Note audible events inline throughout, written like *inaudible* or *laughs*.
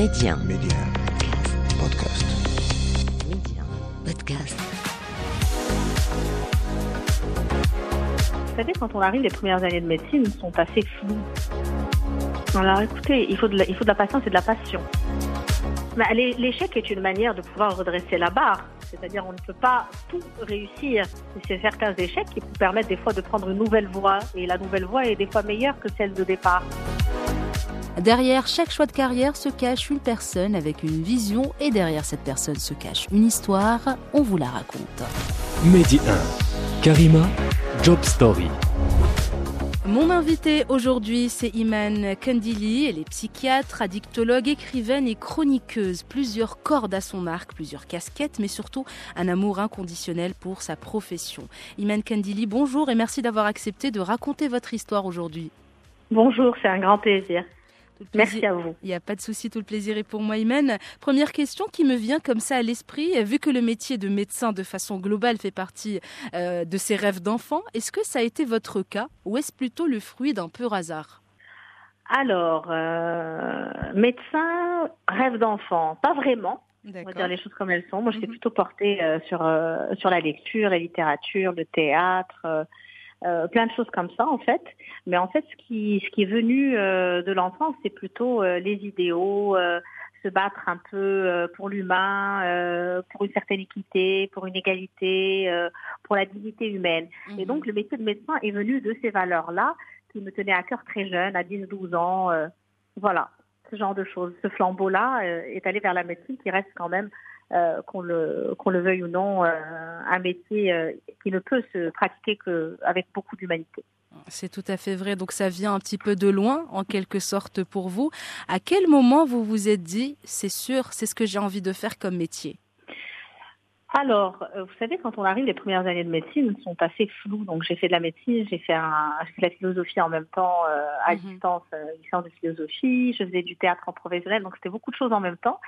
Média. Média. Podcast. Média. Podcast. Vous savez, quand on arrive, les premières années de médecine sont assez floues. Alors écoutez, il faut de la, il faut de la patience et de la passion. Mais l'é- L'échec est une manière de pouvoir redresser la barre. C'est-à-dire, on ne peut pas tout réussir. C'est certains échecs qui vous permettent des fois de prendre une nouvelle voie. Et la nouvelle voie est des fois meilleure que celle de départ. Derrière chaque choix de carrière se cache une personne avec une vision et derrière cette personne se cache une histoire. On vous la raconte. Mehdi 1. Karima, Job Story. Mon invité aujourd'hui, c'est Iman Kandili. Elle est psychiatre, addictologue, écrivaine et chroniqueuse. Plusieurs cordes à son arc, plusieurs casquettes, mais surtout un amour inconditionnel pour sa profession. Iman Kandili, bonjour et merci d'avoir accepté de raconter votre histoire aujourd'hui. Bonjour, c'est un grand plaisir. Tout le Merci à vous. Il n'y a pas de souci, tout le plaisir est pour moi, Iman. Première question qui me vient comme ça à l'esprit, vu que le métier de médecin de façon globale fait partie euh, de ses rêves d'enfant, est-ce que ça a été votre cas ou est-ce plutôt le fruit d'un pur hasard? Alors, euh, médecin, rêve d'enfant, pas vraiment. On va dire les choses comme elles sont. Moi, j'étais Mhm. plutôt portée euh, sur sur la lecture, la littérature, le théâtre, euh, plein de choses comme ça en fait. Mais en fait, ce qui ce qui est venu euh, de l'enfance, c'est plutôt euh, les idéaux, euh, se battre un peu euh, pour l'humain, euh, pour une certaine équité, pour une égalité, euh, pour la dignité humaine. Et donc, le métier de médecin est venu de ces valeurs-là qui me tenaient à cœur très jeune, à 10-12 ans. euh, voilà, ce genre de choses. Ce flambeau-là euh, est allé vers la médecine qui reste quand même, euh, qu'on le, veuille ou non, euh, un métier euh, qui ne peut se pratiquer qu'avec beaucoup d'humanité. C'est tout à fait vrai. Donc ça vient un petit peu de loin, en quelque sorte, pour vous. À quel moment vous vous êtes dit, c'est sûr, c'est ce que j'ai envie de faire comme métier? Alors, vous savez, quand on arrive, les premières années de médecine sont assez floues. Donc, j'ai fait de la médecine, j'ai fait, un, j'ai fait de la philosophie en même temps, euh, à Mhm. distance, euh, licence de philosophie. Je faisais du théâtre en professionnel, donc c'était beaucoup de choses en même temps.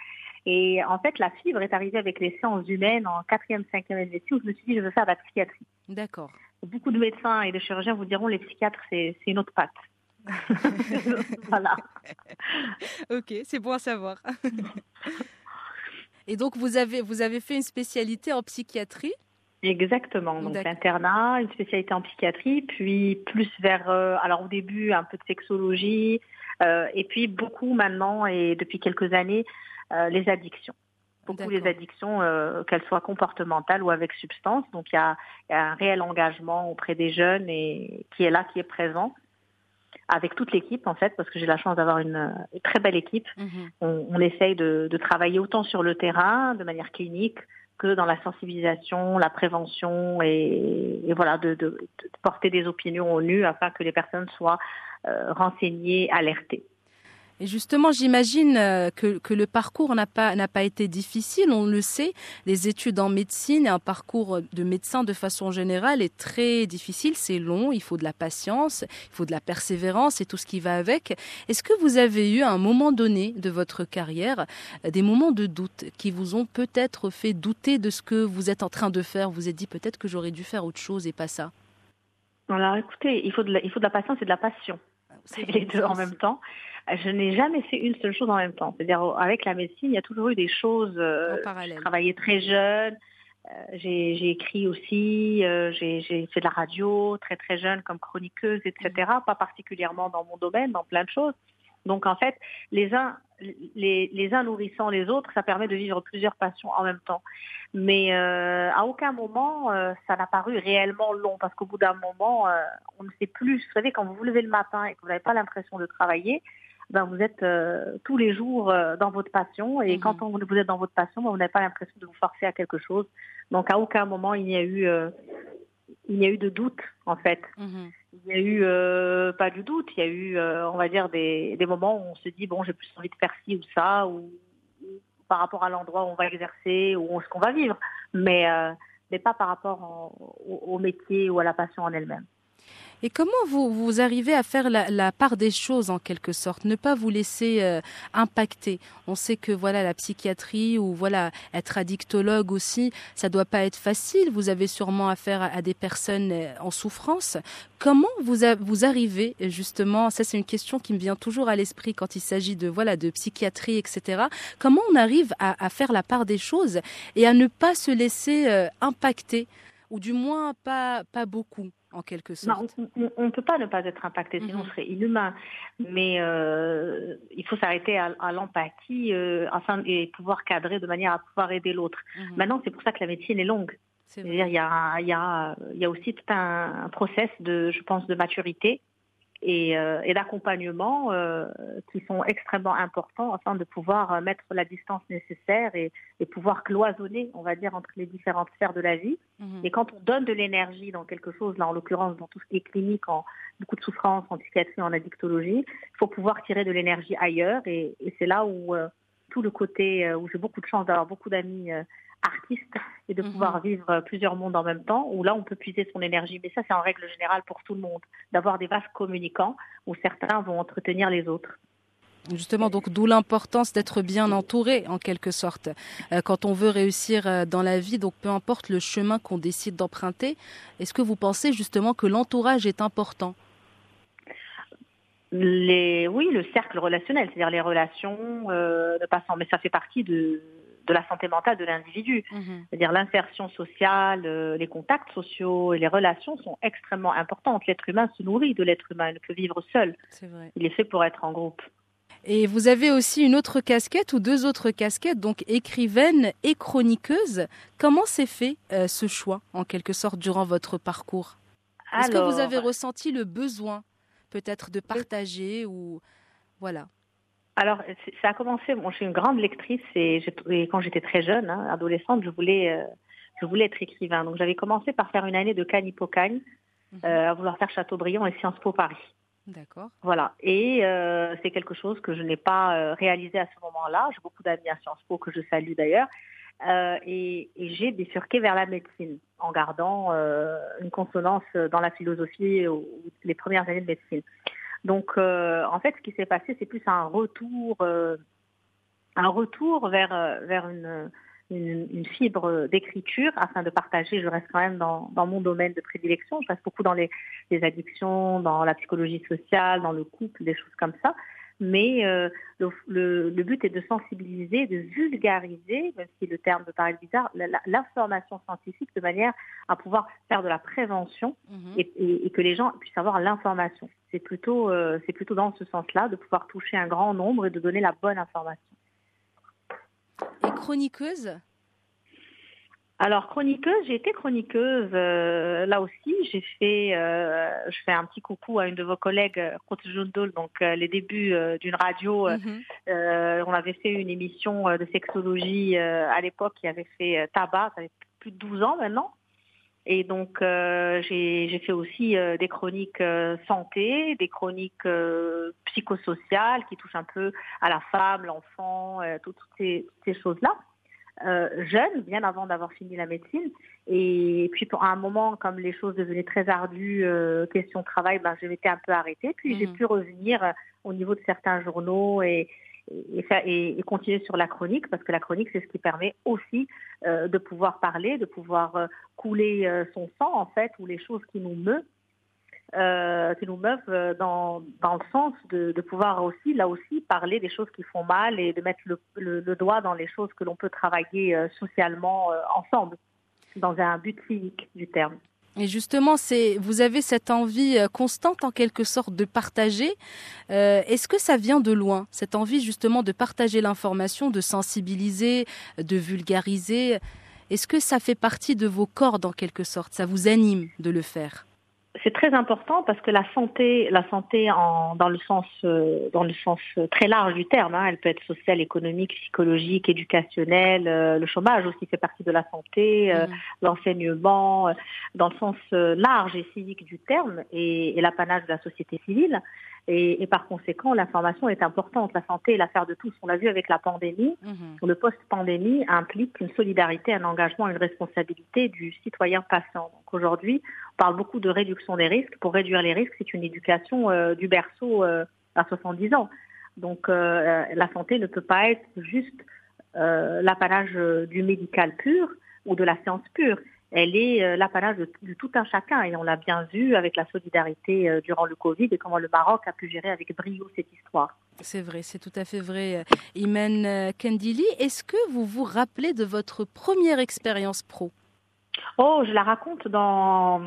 Et en fait, la fibre est arrivée avec les sciences humaines en quatrième, cinquième médecine où je me suis dit, je veux faire de la psychiatrie. D'accord. Beaucoup de médecins et de chirurgiens vous diront, les psychiatres, c'est, c'est une autre patte. *laughs* voilà. Ok, c'est bon à savoir. Et donc vous avez, vous avez fait une spécialité en psychiatrie? Exactement. Donc l'internat, une spécialité en psychiatrie, puis plus vers, euh, alors au début un peu de sexologie, euh, et puis beaucoup maintenant et depuis quelques années les addictions. Beaucoup les addictions, euh, qu'elles soient comportementales ou avec substance. Donc il y a, y a un réel engagement auprès des jeunes et qui est là, qui est présent avec toute l'équipe en fait, parce que j'ai la chance d'avoir une, une très belle équipe on, on essaye de, de travailler autant sur le terrain, de manière clinique, que dans la sensibilisation, la prévention et, et voilà, de, de- de porter des opinions au nu afin que les personnes soient euh, renseignées, alertées. Et justement, j'imagine euh, que, que le parcours n'a pas, n'a pas été difficile. On le sait, les études en médecine et un parcours de médecin de façon générale est très difficile. C'est long, il faut de la patience, il faut de la persévérance et tout ce qui va avec. Est-ce que vous avez eu à un moment donné de votre carrière euh, des moments de doute qui vous ont peut-être fait douter de ce que vous êtes en train de faire? Vous vous êtes dit peut-être que j'aurais dû faire autre chose et pas ça. Alors écoutez, il faut de la, il faut de la patience et de la passion. C'est les deux en même temps. Je n'ai jamais fait une seule chose en même temps. C'est-à-dire avec la médecine, il y a toujours eu des choses. euh, En parallèle. J'ai travaillé très jeune. euh, j'ai écrit aussi, euh, j'ai j'ai fait de la radio très très jeune comme chroniqueuse, etc. Pas particulièrement dans mon domaine, dans plein de choses. Donc en fait, les uns, les, les uns nourrissant les autres, ça permet de vivre plusieurs passions en même temps. Mais euh, à aucun moment, euh, ça n'a paru réellement long, parce qu'au bout d'un moment, euh, on ne sait plus. Vous savez, quand vous vous levez le matin et que vous n'avez pas l'impression de travailler, ben vous êtes euh, tous les jours euh, dans votre passion. Et Mhm. quand on, vous êtes dans votre passion, ben, vous n'avez pas l'impression de vous forcer à quelque chose. Donc à aucun moment il n'y a eu, euh, il n'y a eu de doute en fait. Mhm. Il y a eu euh, pas du doute, il y a eu, euh, on va dire, des, des moments où on se dit bon, j'ai plus envie de faire ci ou ça, ou, ou par rapport à l'endroit où on va exercer ou ce qu'on va vivre, mais euh, mais pas par rapport en- au, au métier ou à la passion en elle-même. Et comment vous, vous arrivez à faire la, part des choses en quelque sorte, ne pas vous laisser euh, impacter? On sait que voilà la psychiatrie ou voilà être addictologue aussi, ça doit pas être facile. Vous avez sûrement affaire à, des personnes euh, en souffrance. Comment vous vous arrivez justement Ça c'est une question qui me vient toujours à l'esprit quand il s'agit de voilà de psychiatrie etc. Comment on arrive à, faire la part des choses et à ne pas se laisser euh, impacter? Ou du moins pas pas beaucoup? En quelque sorte. on ne peut pas ne pas être impacté, sinon on mhm. serait inhumain. Mais euh, il faut s'arrêter à, l'empathie euh, afin et pouvoir cadrer de manière à pouvoir aider l'autre. Mhm. Maintenant, c'est pour ça que la médecine est longue. C'est dire il y a, il y, a, il y a aussi tout un, un process de, je pense, de maturité et, euh, et d'accompagnement euh, qui sont extrêmement importants afin de pouvoir euh, mettre la distance nécessaire et, et, pouvoir cloisonner, on va dire, entre les différentes sphères de la vie. Mhm. Et quand on donne de l'énergie dans quelque chose, là en l'occurrence dans tout ce qui est clinique, en beaucoup de souffrance, en psychiatrie, en addictologie, il faut pouvoir tirer de l'énergie ailleurs et, et c'est là où tout le côté, où j'ai beaucoup de chance d'avoir beaucoup d'amis artiste et de pouvoir mhm. vivre plusieurs mondes en même temps, où là on peut puiser son énergie. Mais ça c'est en règle générale pour tout le monde, d'avoir des vases communicants où certains vont entretenir les autres. Justement, donc d'où l'importance d'être bien entouré en quelque sorte. Euh, quand on veut réussir euh, dans la vie, donc peu importe le chemin qu'on décide d'emprunter, est-ce que vous pensez justement que l'entourage est important? Les, oui, le cercle relationnel, c'est-à-dire les relations, euh, ne passant, mais ça fait partie de, de la santé mentale de l'individu. Mhm. C'est-à-dire l'insertion sociale, euh, les contacts sociaux et les relations sont extrêmement importantes. L'être humain se nourrit de l'être humain, il ne peut vivre seul. Il est fait pour être en groupe. Et vous avez aussi une autre casquette ou deux autres casquettes, donc écrivaine et chroniqueuse. Comment s'est fait euh, ce choix, en quelque sorte, durant votre parcours? Est-ce que vous avez ressenti le besoin, peut-être, de partager ou voilà? Alors, ça a commencé. Bon, je suis une grande lectrice et, quand j'étais très jeune, hein, adolescente, je voulais, euh, je voulais être écrivain. Donc, j'avais commencé par faire une année de Cagne Hippocagne, mhm. euh, à vouloir faire Châteaubriand et Sciences Po Paris. D'accord. Voilà. Et euh, c'est quelque chose que je n'ai pas réalisé à ce moment-là. J'ai beaucoup d'amis à Sciences Po que je salue d'ailleurs. et, et j'ai bifurqué vers la médecine en gardant une consonance dans la philosophie ou les premières années de médecine. Donc, euh, en fait, ce qui s'est passé, c'est plus un retour, euh, un retour vers euh, vers une, une, une fibre d'écriture afin de partager. Je reste quand même dans, dans mon domaine de prédilection. Je reste beaucoup dans les, les addictions, dans la psychologie sociale, dans le couple, des choses comme ça mais euh, le, le, but est de sensibiliser, de vulgariser, même si le terme peut paraître bizarre, l'information scientifique de manière à pouvoir faire de la prévention mhm. et, et, que les gens puissent avoir l'information. C'est plutôt, euh, c'est plutôt dans ce sens-là, de pouvoir toucher un grand nombre et de donner la bonne information. Et chroniqueuse alors chroniqueuse, j'ai été chroniqueuse euh, là aussi. J'ai fait, euh, je fais un petit coucou à une de vos collègues, euh, donc les débuts d'une radio. Mhm. on avait fait une émission de sexologie à l'époque qui avait fait tabac, ça avait plus de 12 ans maintenant. Et donc j'ai fait aussi des chroniques santé, des chroniques psychosociales qui touchent un peu à la femme, l'enfant, toutes ces choses-là. Euh, jeune, bien avant d'avoir fini la médecine. Et puis pour un moment, comme les choses devenaient très ardues, euh, question travail, ben, je m'étais un peu arrêtée. Puis j'ai mhm. pu revenir euh, au niveau de certains journaux et, et, et, et, continuer sur la chronique, parce que la chronique, c'est ce qui permet aussi euh, de pouvoir parler, de pouvoir couler son sang, en fait, ou les choses qui nous meuvent euh, qui nous meuvent euh, dans, dans le sens de, pouvoir aussi, là aussi, parler des choses qui font mal et de mettre le, doigt dans les choses que l'on peut travailler euh, socialement euh, ensemble, dans un but civique du terme. Et justement, c'est vous avez cette envie constante en quelque sorte de partager. Est-ce que ça vient de loin, cette envie justement de partager l'information, de sensibiliser, de vulgariser? Est-ce que ça fait partie de vos cordes en quelque sorte? Ça vous anime de le faire? C'est très important parce que la santé, la santé en, dans le sens euh, dans le sens très large du terme, hein, elle peut être sociale, économique, psychologique, éducationnelle. Euh, le chômage aussi fait partie de la santé, euh, mmh. l'enseignement, dans le sens large et civique du terme et, et l'apanage de la société civile. Et, et par conséquent, l'information est importante. La santé est l'affaire de tous. On l'a vu avec la pandémie. Mhm. Le post-pandémie implique une solidarité, un engagement, une responsabilité du citoyen patient. Donc aujourd'hui, on parle beaucoup de réduction des risques. Pour réduire les risques, c'est une éducation euh, du berceau euh, à 70 ans. Donc euh, la santé ne peut pas être juste l'apanage du médical pur ou de la science pure. Elle est euh, l'apanage de, de tout un chacun et on l'a bien vu avec la solidarité euh, durant le Covid et comment le Maroc a pu gérer avec brio cette histoire. C'est vrai, c'est tout à fait vrai. Imen euh, Kendili, est-ce que vous vous rappelez de votre première expérience pro? Oh, je la raconte dans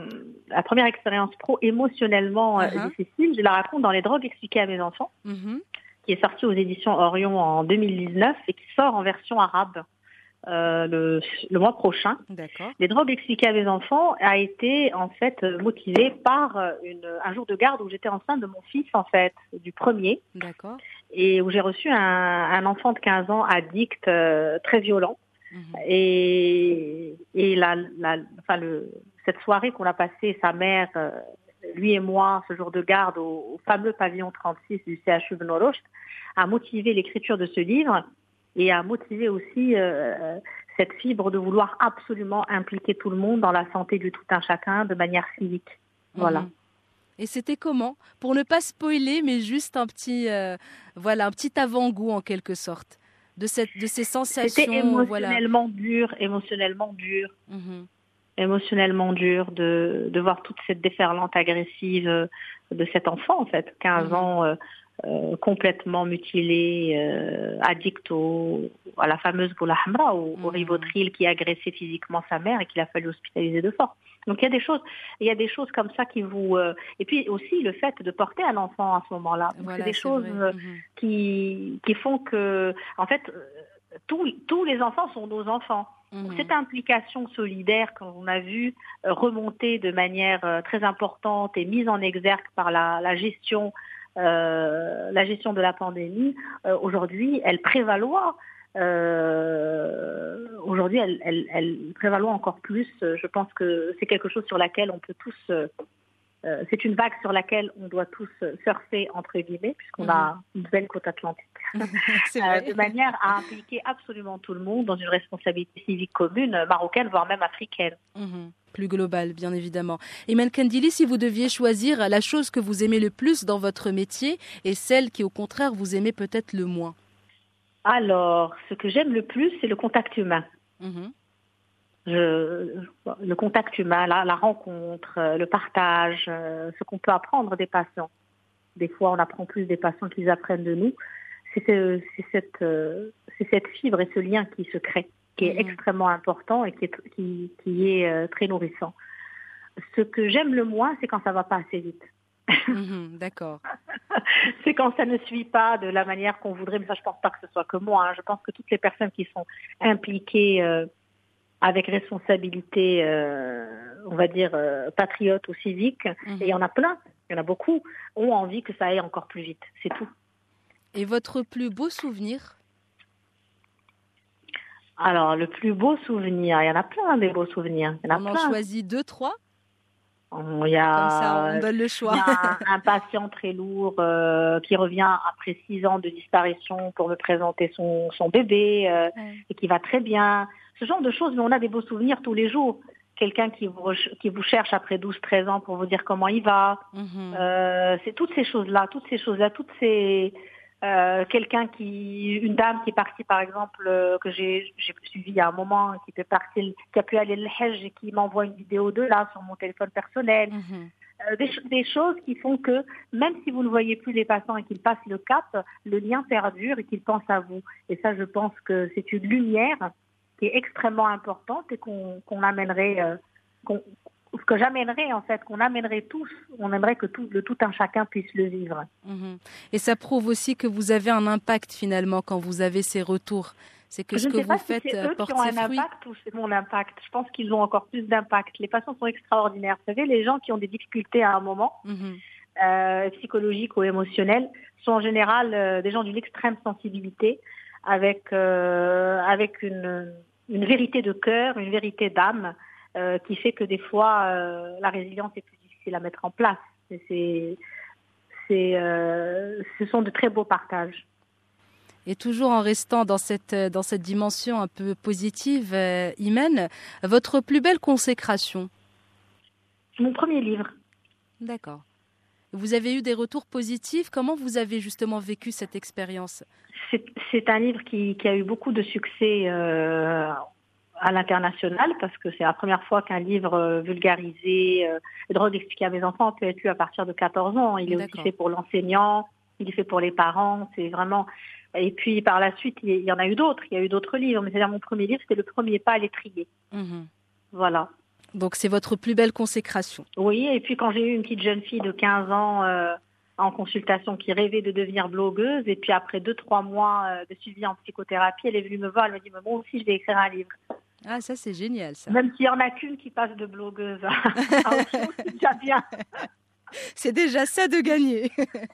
la première expérience pro émotionnellement Uh-huh. difficile. Je la raconte dans Les drogues expliquées à mes enfants, Mhm. qui est sorti aux éditions Orion en 2019 et qui sort en version arabe euh, le, le mois prochain. Les drogues expliquées à mes enfants a été en fait euh, motivée par euh, une, un jour de garde où j'étais enceinte de mon fils en fait, du premier, D'accord. et où j'ai reçu un, un enfant de 15 ans addict euh, très violent. Mhm. Et, et la, la, enfin le, cette soirée qu'on a passée, sa mère, euh, lui et moi, ce jour de garde au, au fameux pavillon 36 du CHU Benorocht, a motivé l'écriture de ce livre et a motivé aussi euh, cette fibre de vouloir absolument impliquer tout le monde dans la santé du tout un chacun de manière civique. Voilà. Mhm. Et c'était comment? Pour ne pas spoiler, mais juste un petit, euh, voilà, un petit avant-goût en quelque sorte de cette, de ces sensations. C'était voilà. émotionnellement dur, émotionnellement dur. Mhm. émotionnellement dur de, de voir toute cette déferlante agressive euh, de cet enfant, en fait, 15 Mhm. ans, euh, euh, complètement mutilé, euh, addict au, à la fameuse Boula Hamra, au, au Mhm. Rivotril, qui agressait physiquement sa mère et qu'il a fallu hospitaliser de force. Donc il y a des choses, il y a des choses comme ça qui vous, euh, et puis aussi le fait de porter un enfant à ce moment-là. Voilà, c'est des choses euh, Mhm. qui, qui font que, en fait, euh, tous, tous les enfants sont nos enfants. Donc, Mhm. Cette implication solidaire qu'on a vu euh, remonter de manière très importante et mise en exergue par la, la gestion, la gestion de la pandémie, euh, aujourd'hui, elle prévaloir. euh, aujourd'hui, elle, elle, elle prévaloir encore plus. Euh, Je pense que c'est quelque chose sur laquelle on peut tous. euh, euh, c'est une vague sur laquelle on doit tous euh, surfer entre guillemets, puisqu'on a une belle côte atlantique. *laughs* Euh, de manière à impliquer absolument tout le monde dans une responsabilité civique commune, euh, marocaine, voire même africaine. Mhm. Plus global, bien évidemment. Iman Kandili, si vous deviez choisir la chose que vous aimez le plus dans votre métier et celle qui, au contraire, vous aimez peut-être le moins? Alors, ce que j'aime le plus, c'est le contact humain. Mhm. Je- le contact humain, la, la rencontre, euh, le partage, euh, ce qu'on peut apprendre des patients. Des fois, on apprend plus des patients qu'ils apprennent de nous. C'est ce- c'est cette, euh, c'est cette fibre et ce lien qui se crée, qui est Mhm. extrêmement important et qui est, qui, qui est euh, très nourrissant. Ce que j'aime le moins, c'est quand ça va pas assez vite. *laughs* Mhm. D'accord. c'est quand ça ne suit pas de la manière qu'on voudrait, mais ça je pense pas que ce soit que moi. hein. Je pense que toutes les personnes qui sont impliquées euh, avec responsabilité, euh, on va dire euh, patriote ou civique, Mhm. et il y en a plein, il y en a beaucoup, ont envie que ça aille encore plus vite. C'est tout. Et votre plus beau souvenir? Alors le plus beau souvenir, il y en a plein des beaux souvenirs. Il y en a On en choisit deux, trois? Il y a, Comme ça, on donne le Il choix. y a un, patient très lourd euh, qui revient après six ans de disparition pour me présenter son, son bébé euh, Ouais. et qui va très bien. Ce genre de choses, mais on a des beaux souvenirs tous les jours. Quelqu'un qui vous, qui vous cherche après 12-13 ans pour vous dire comment il va. Mhm. Euh, c'est toutes ces choses-là, toutes ces choses-là, toutes ces... euh, quelqu'un qui, une dame qui est partie par exemple euh, que j'ai suivi il y a un moment, qui fait partie, qui a pu aller le Hajj et qui m'envoie une vidéo de là sur mon téléphone personnel. Mhm. Euh, des, ch- des choses qui font que même si vous ne voyez plus les patients et qu'ils passent le cap, le lien perdure et qu'ils pensent à vous. Et ça, je pense que c'est une lumière qui est extrêmement importante et qu'on qu'on amènerait, qu'on- ce que j'amènerais en fait, qu'on amènerait tous, on aimerait que tout, le tout un chacun puisse le vivre. Mhm. Et ça prouve aussi que vous avez un impact finalement quand vous avez ces retours. C'est que je ce que vous si faites c'est euh, eux porte qui ont un impact ou c'est mon impact. Je pense qu'ils ont encore plus d'impact. Les patients sont extraordinaires. Vous savez, les gens qui ont des difficultés à un moment, Mhm. euh, psychologiques ou émotionnels sont en général euh, des gens d'une extrême sensibilité, avec euh, avec une, une vérité de cœur, une vérité d'âme, euh, qui fait que des fois euh, la résilience est plus difficile à mettre en place. C'est c'est, euh, ce sont de très beaux partages. Et toujours en restant dans cette, dans cette dimension un peu positive, Imen, votre plus belle consécration? Mon premier livre. D'accord. Vous avez eu des retours positifs? Comment vous avez justement vécu cette expérience? C'est un livre qui, qui, a eu beaucoup de succès euh, à l'international parce que c'est la première fois qu'un livre euh, vulgarisé, euh, drogue expliqué à mes enfants peut être lu à partir de 14 ans. Il est aussi fait pour l'enseignant, il est fait pour les parents. C'est vraiment. Et puis par la suite, il y en a eu d'autres. Il y a eu d'autres livres, mais c'est-à-dire mon premier livre, c'était le premier pas à l'étrier. Mmh. Voilà. Donc c'est votre plus belle consécration. Oui, et puis quand j'ai eu une petite jeune fille de 15 ans euh, en consultation qui rêvait de devenir blogueuse, et puis après deux, trois mois euh, de suivi en psychothérapie, elle est venue me voir, elle m'a dit, moi aussi je vais écrire un livre. Ah, ça c'est génial ça. Même s'il n'y en a qu'une qui passe de blogueuse à, c'est déjà bien. *laughs* C'est déjà ça de gagner.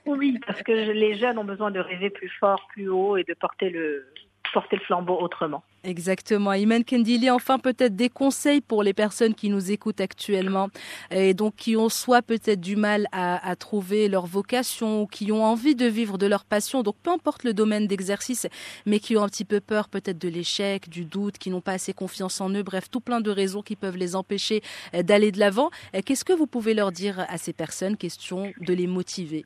oui, parce que les jeunes ont besoin de rêver plus fort, plus haut et de porter le, porter le flambeau autrement. Exactement. Imen Kendili, enfin peut-être des conseils pour les personnes qui nous écoutent actuellement et donc qui ont soit peut-être du mal à, à, trouver leur vocation ou qui ont envie de vivre de leur passion, donc peu importe le domaine d'exercice, mais qui ont un petit peu peur peut-être de l'échec, du doute, qui n'ont pas assez confiance en eux, bref, tout plein de raisons qui peuvent les empêcher euh, d'aller de l'avant. Euh, qu'est-ce que vous pouvez leur dire à ces personnes? Question de les motiver.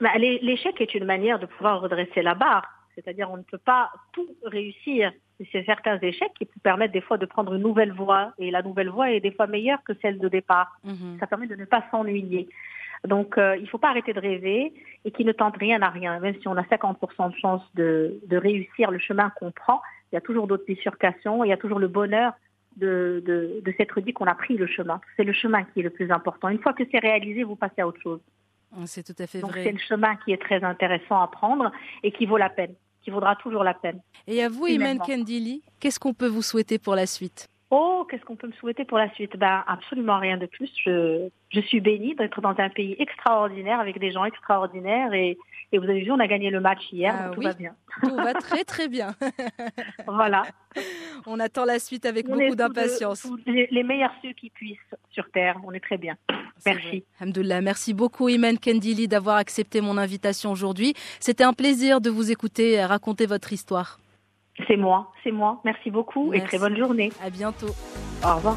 Bah, l'échec est une manière de pouvoir redresser la barre c'est-à-dire on ne peut pas tout réussir. C'est certains échecs qui permettent des fois de prendre une nouvelle voie et la nouvelle voie est des fois meilleure que celle de départ. Mhm. Ça permet de ne pas s'ennuyer. Donc euh, il ne faut pas arrêter de rêver et qui ne tente rien à rien. Même si on a 50% de chance de, réussir le chemin qu'on prend, il y a toujours d'autres bifurcations, il y a toujours le bonheur de, de, de s'être dit qu'on a pris le chemin. C'est le chemin qui est le plus important. Une fois que c'est réalisé, vous passez à autre chose. C'est tout à fait Donc vrai. C'est le chemin qui est très intéressant à prendre et qui vaut la peine qui vaudra toujours la peine. Et à vous, Iman Kendili, qu'est-ce qu'on peut vous souhaiter pour la suite? Oh, qu'est-ce qu'on peut me souhaiter pour la suite? Ben absolument rien de plus. Je, je suis bénie d'être dans un pays extraordinaire avec des gens extraordinaires et, et vous avez vu, on a gagné le match hier, ah, tout va bien. Tout va très très bien. *laughs* voilà. On attend la suite avec beaucoup d'impatience. Les, les meilleurs ceux qui puissent sur Terre, on est très bien. Merci. Hamdoullah, merci beaucoup Iman Kendili d'avoir accepté mon invitation aujourd'hui. C'était un plaisir de vous écouter raconter votre histoire. C'est moi, c'est moi. Merci beaucoup et très bonne journée. À bientôt. Au revoir.